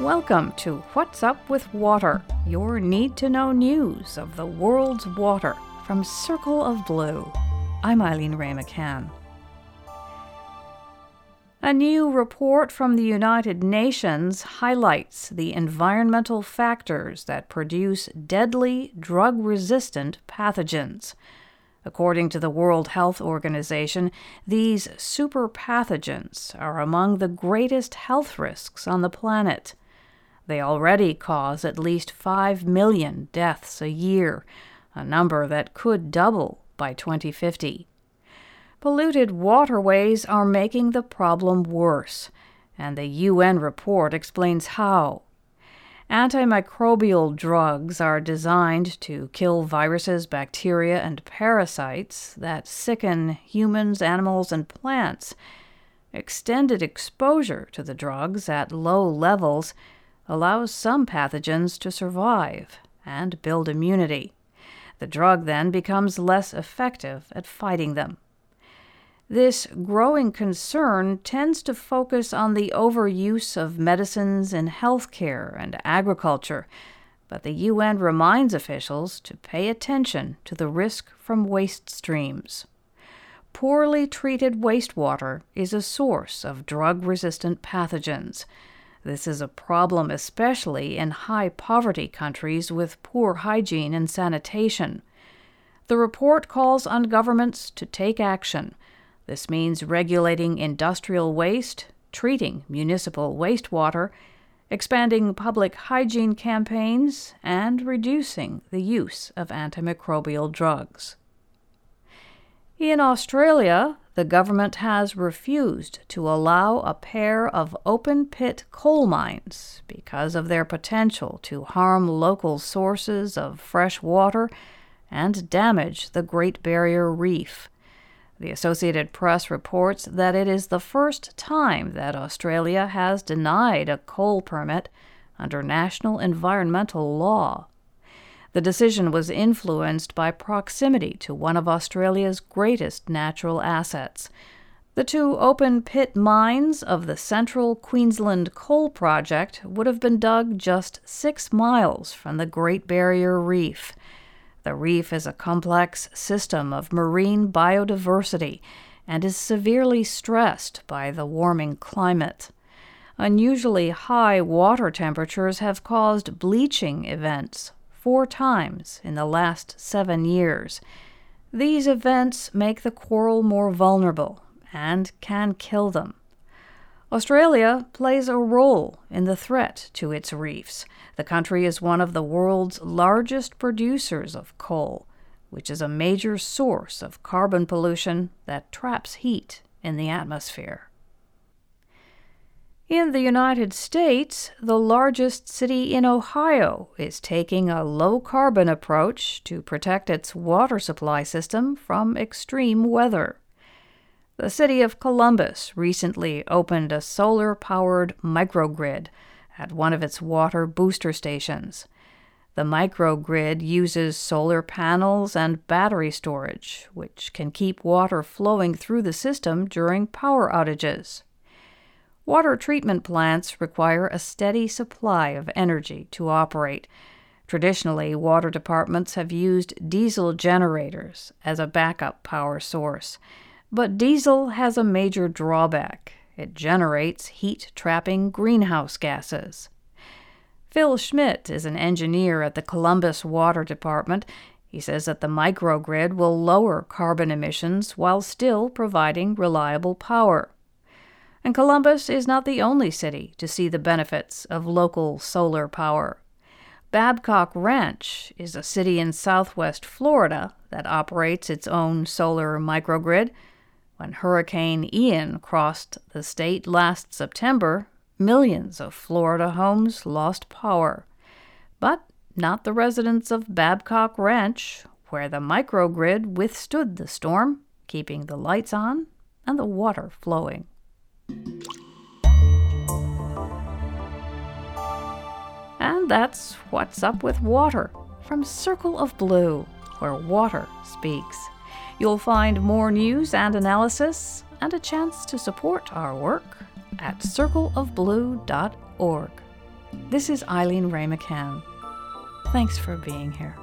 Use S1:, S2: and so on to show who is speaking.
S1: Welcome to What's Up with Water, your need to know news of the world's water from Circle of Blue. I'm Eileen Wray McCann. A new report from the United Nations highlights the environmental factors that produce deadly drug resistant pathogens. According to the World Health Organization, these superpathogens are among the greatest health risks on the planet. They already cause at least 5 million deaths a year, a number that could double by 2050. Polluted waterways are making the problem worse, and the UN report explains how. Antimicrobial drugs are designed to kill viruses, bacteria, and parasites that sicken humans, animals, and plants. Extended exposure to the drugs at low levels allows some pathogens to survive and build immunity. The drug then becomes less effective at fighting them. This growing concern tends to focus on the overuse of medicines in healthcare and agriculture, but the UN reminds officials to pay attention to the risk from waste streams. Poorly treated wastewater is a source of drug resistant pathogens. This is a problem especially in high poverty countries with poor hygiene and sanitation. The report calls on governments to take action this means regulating industrial waste, treating municipal wastewater, expanding public hygiene campaigns, and reducing the use of antimicrobial drugs. In Australia, the government has refused to allow a pair of open pit coal mines because of their potential to harm local sources of fresh water and damage the Great Barrier Reef. The Associated Press reports that it is the first time that Australia has denied a coal permit under national environmental law. The decision was influenced by proximity to one of Australia's greatest natural assets. The two open pit mines of the Central Queensland Coal Project would have been dug just six miles from the Great Barrier Reef. The reef is a complex system of marine biodiversity and is severely stressed by the warming climate. Unusually high water temperatures have caused bleaching events four times in the last seven years. These events make the coral more vulnerable and can kill them. Australia plays a role in the threat to its reefs. The country is one of the world's largest producers of coal, which is a major source of carbon pollution that traps heat in the atmosphere. In the United States, the largest city in Ohio is taking a low carbon approach to protect its water supply system from extreme weather. The city of Columbus recently opened a solar powered microgrid at one of its water booster stations. The microgrid uses solar panels and battery storage, which can keep water flowing through the system during power outages. Water treatment plants require a steady supply of energy to operate. Traditionally, water departments have used diesel generators as a backup power source. But diesel has a major drawback it generates heat trapping greenhouse gases. Phil Schmidt is an engineer at the Columbus Water Department. He says that the microgrid will lower carbon emissions while still providing reliable power. And Columbus is not the only city to see the benefits of local solar power. Babcock Ranch is a city in southwest Florida that operates its own solar microgrid. When Hurricane Ian crossed the state last September, millions of Florida homes lost power. But not the residents of Babcock Ranch, where the microgrid withstood the storm, keeping the lights on and the water flowing. And that's What's Up with Water from Circle of Blue, where water speaks. You'll find more news and analysis and a chance to support our work at circleofblue.org. This is Eileen Wray McCann. Thanks for being here.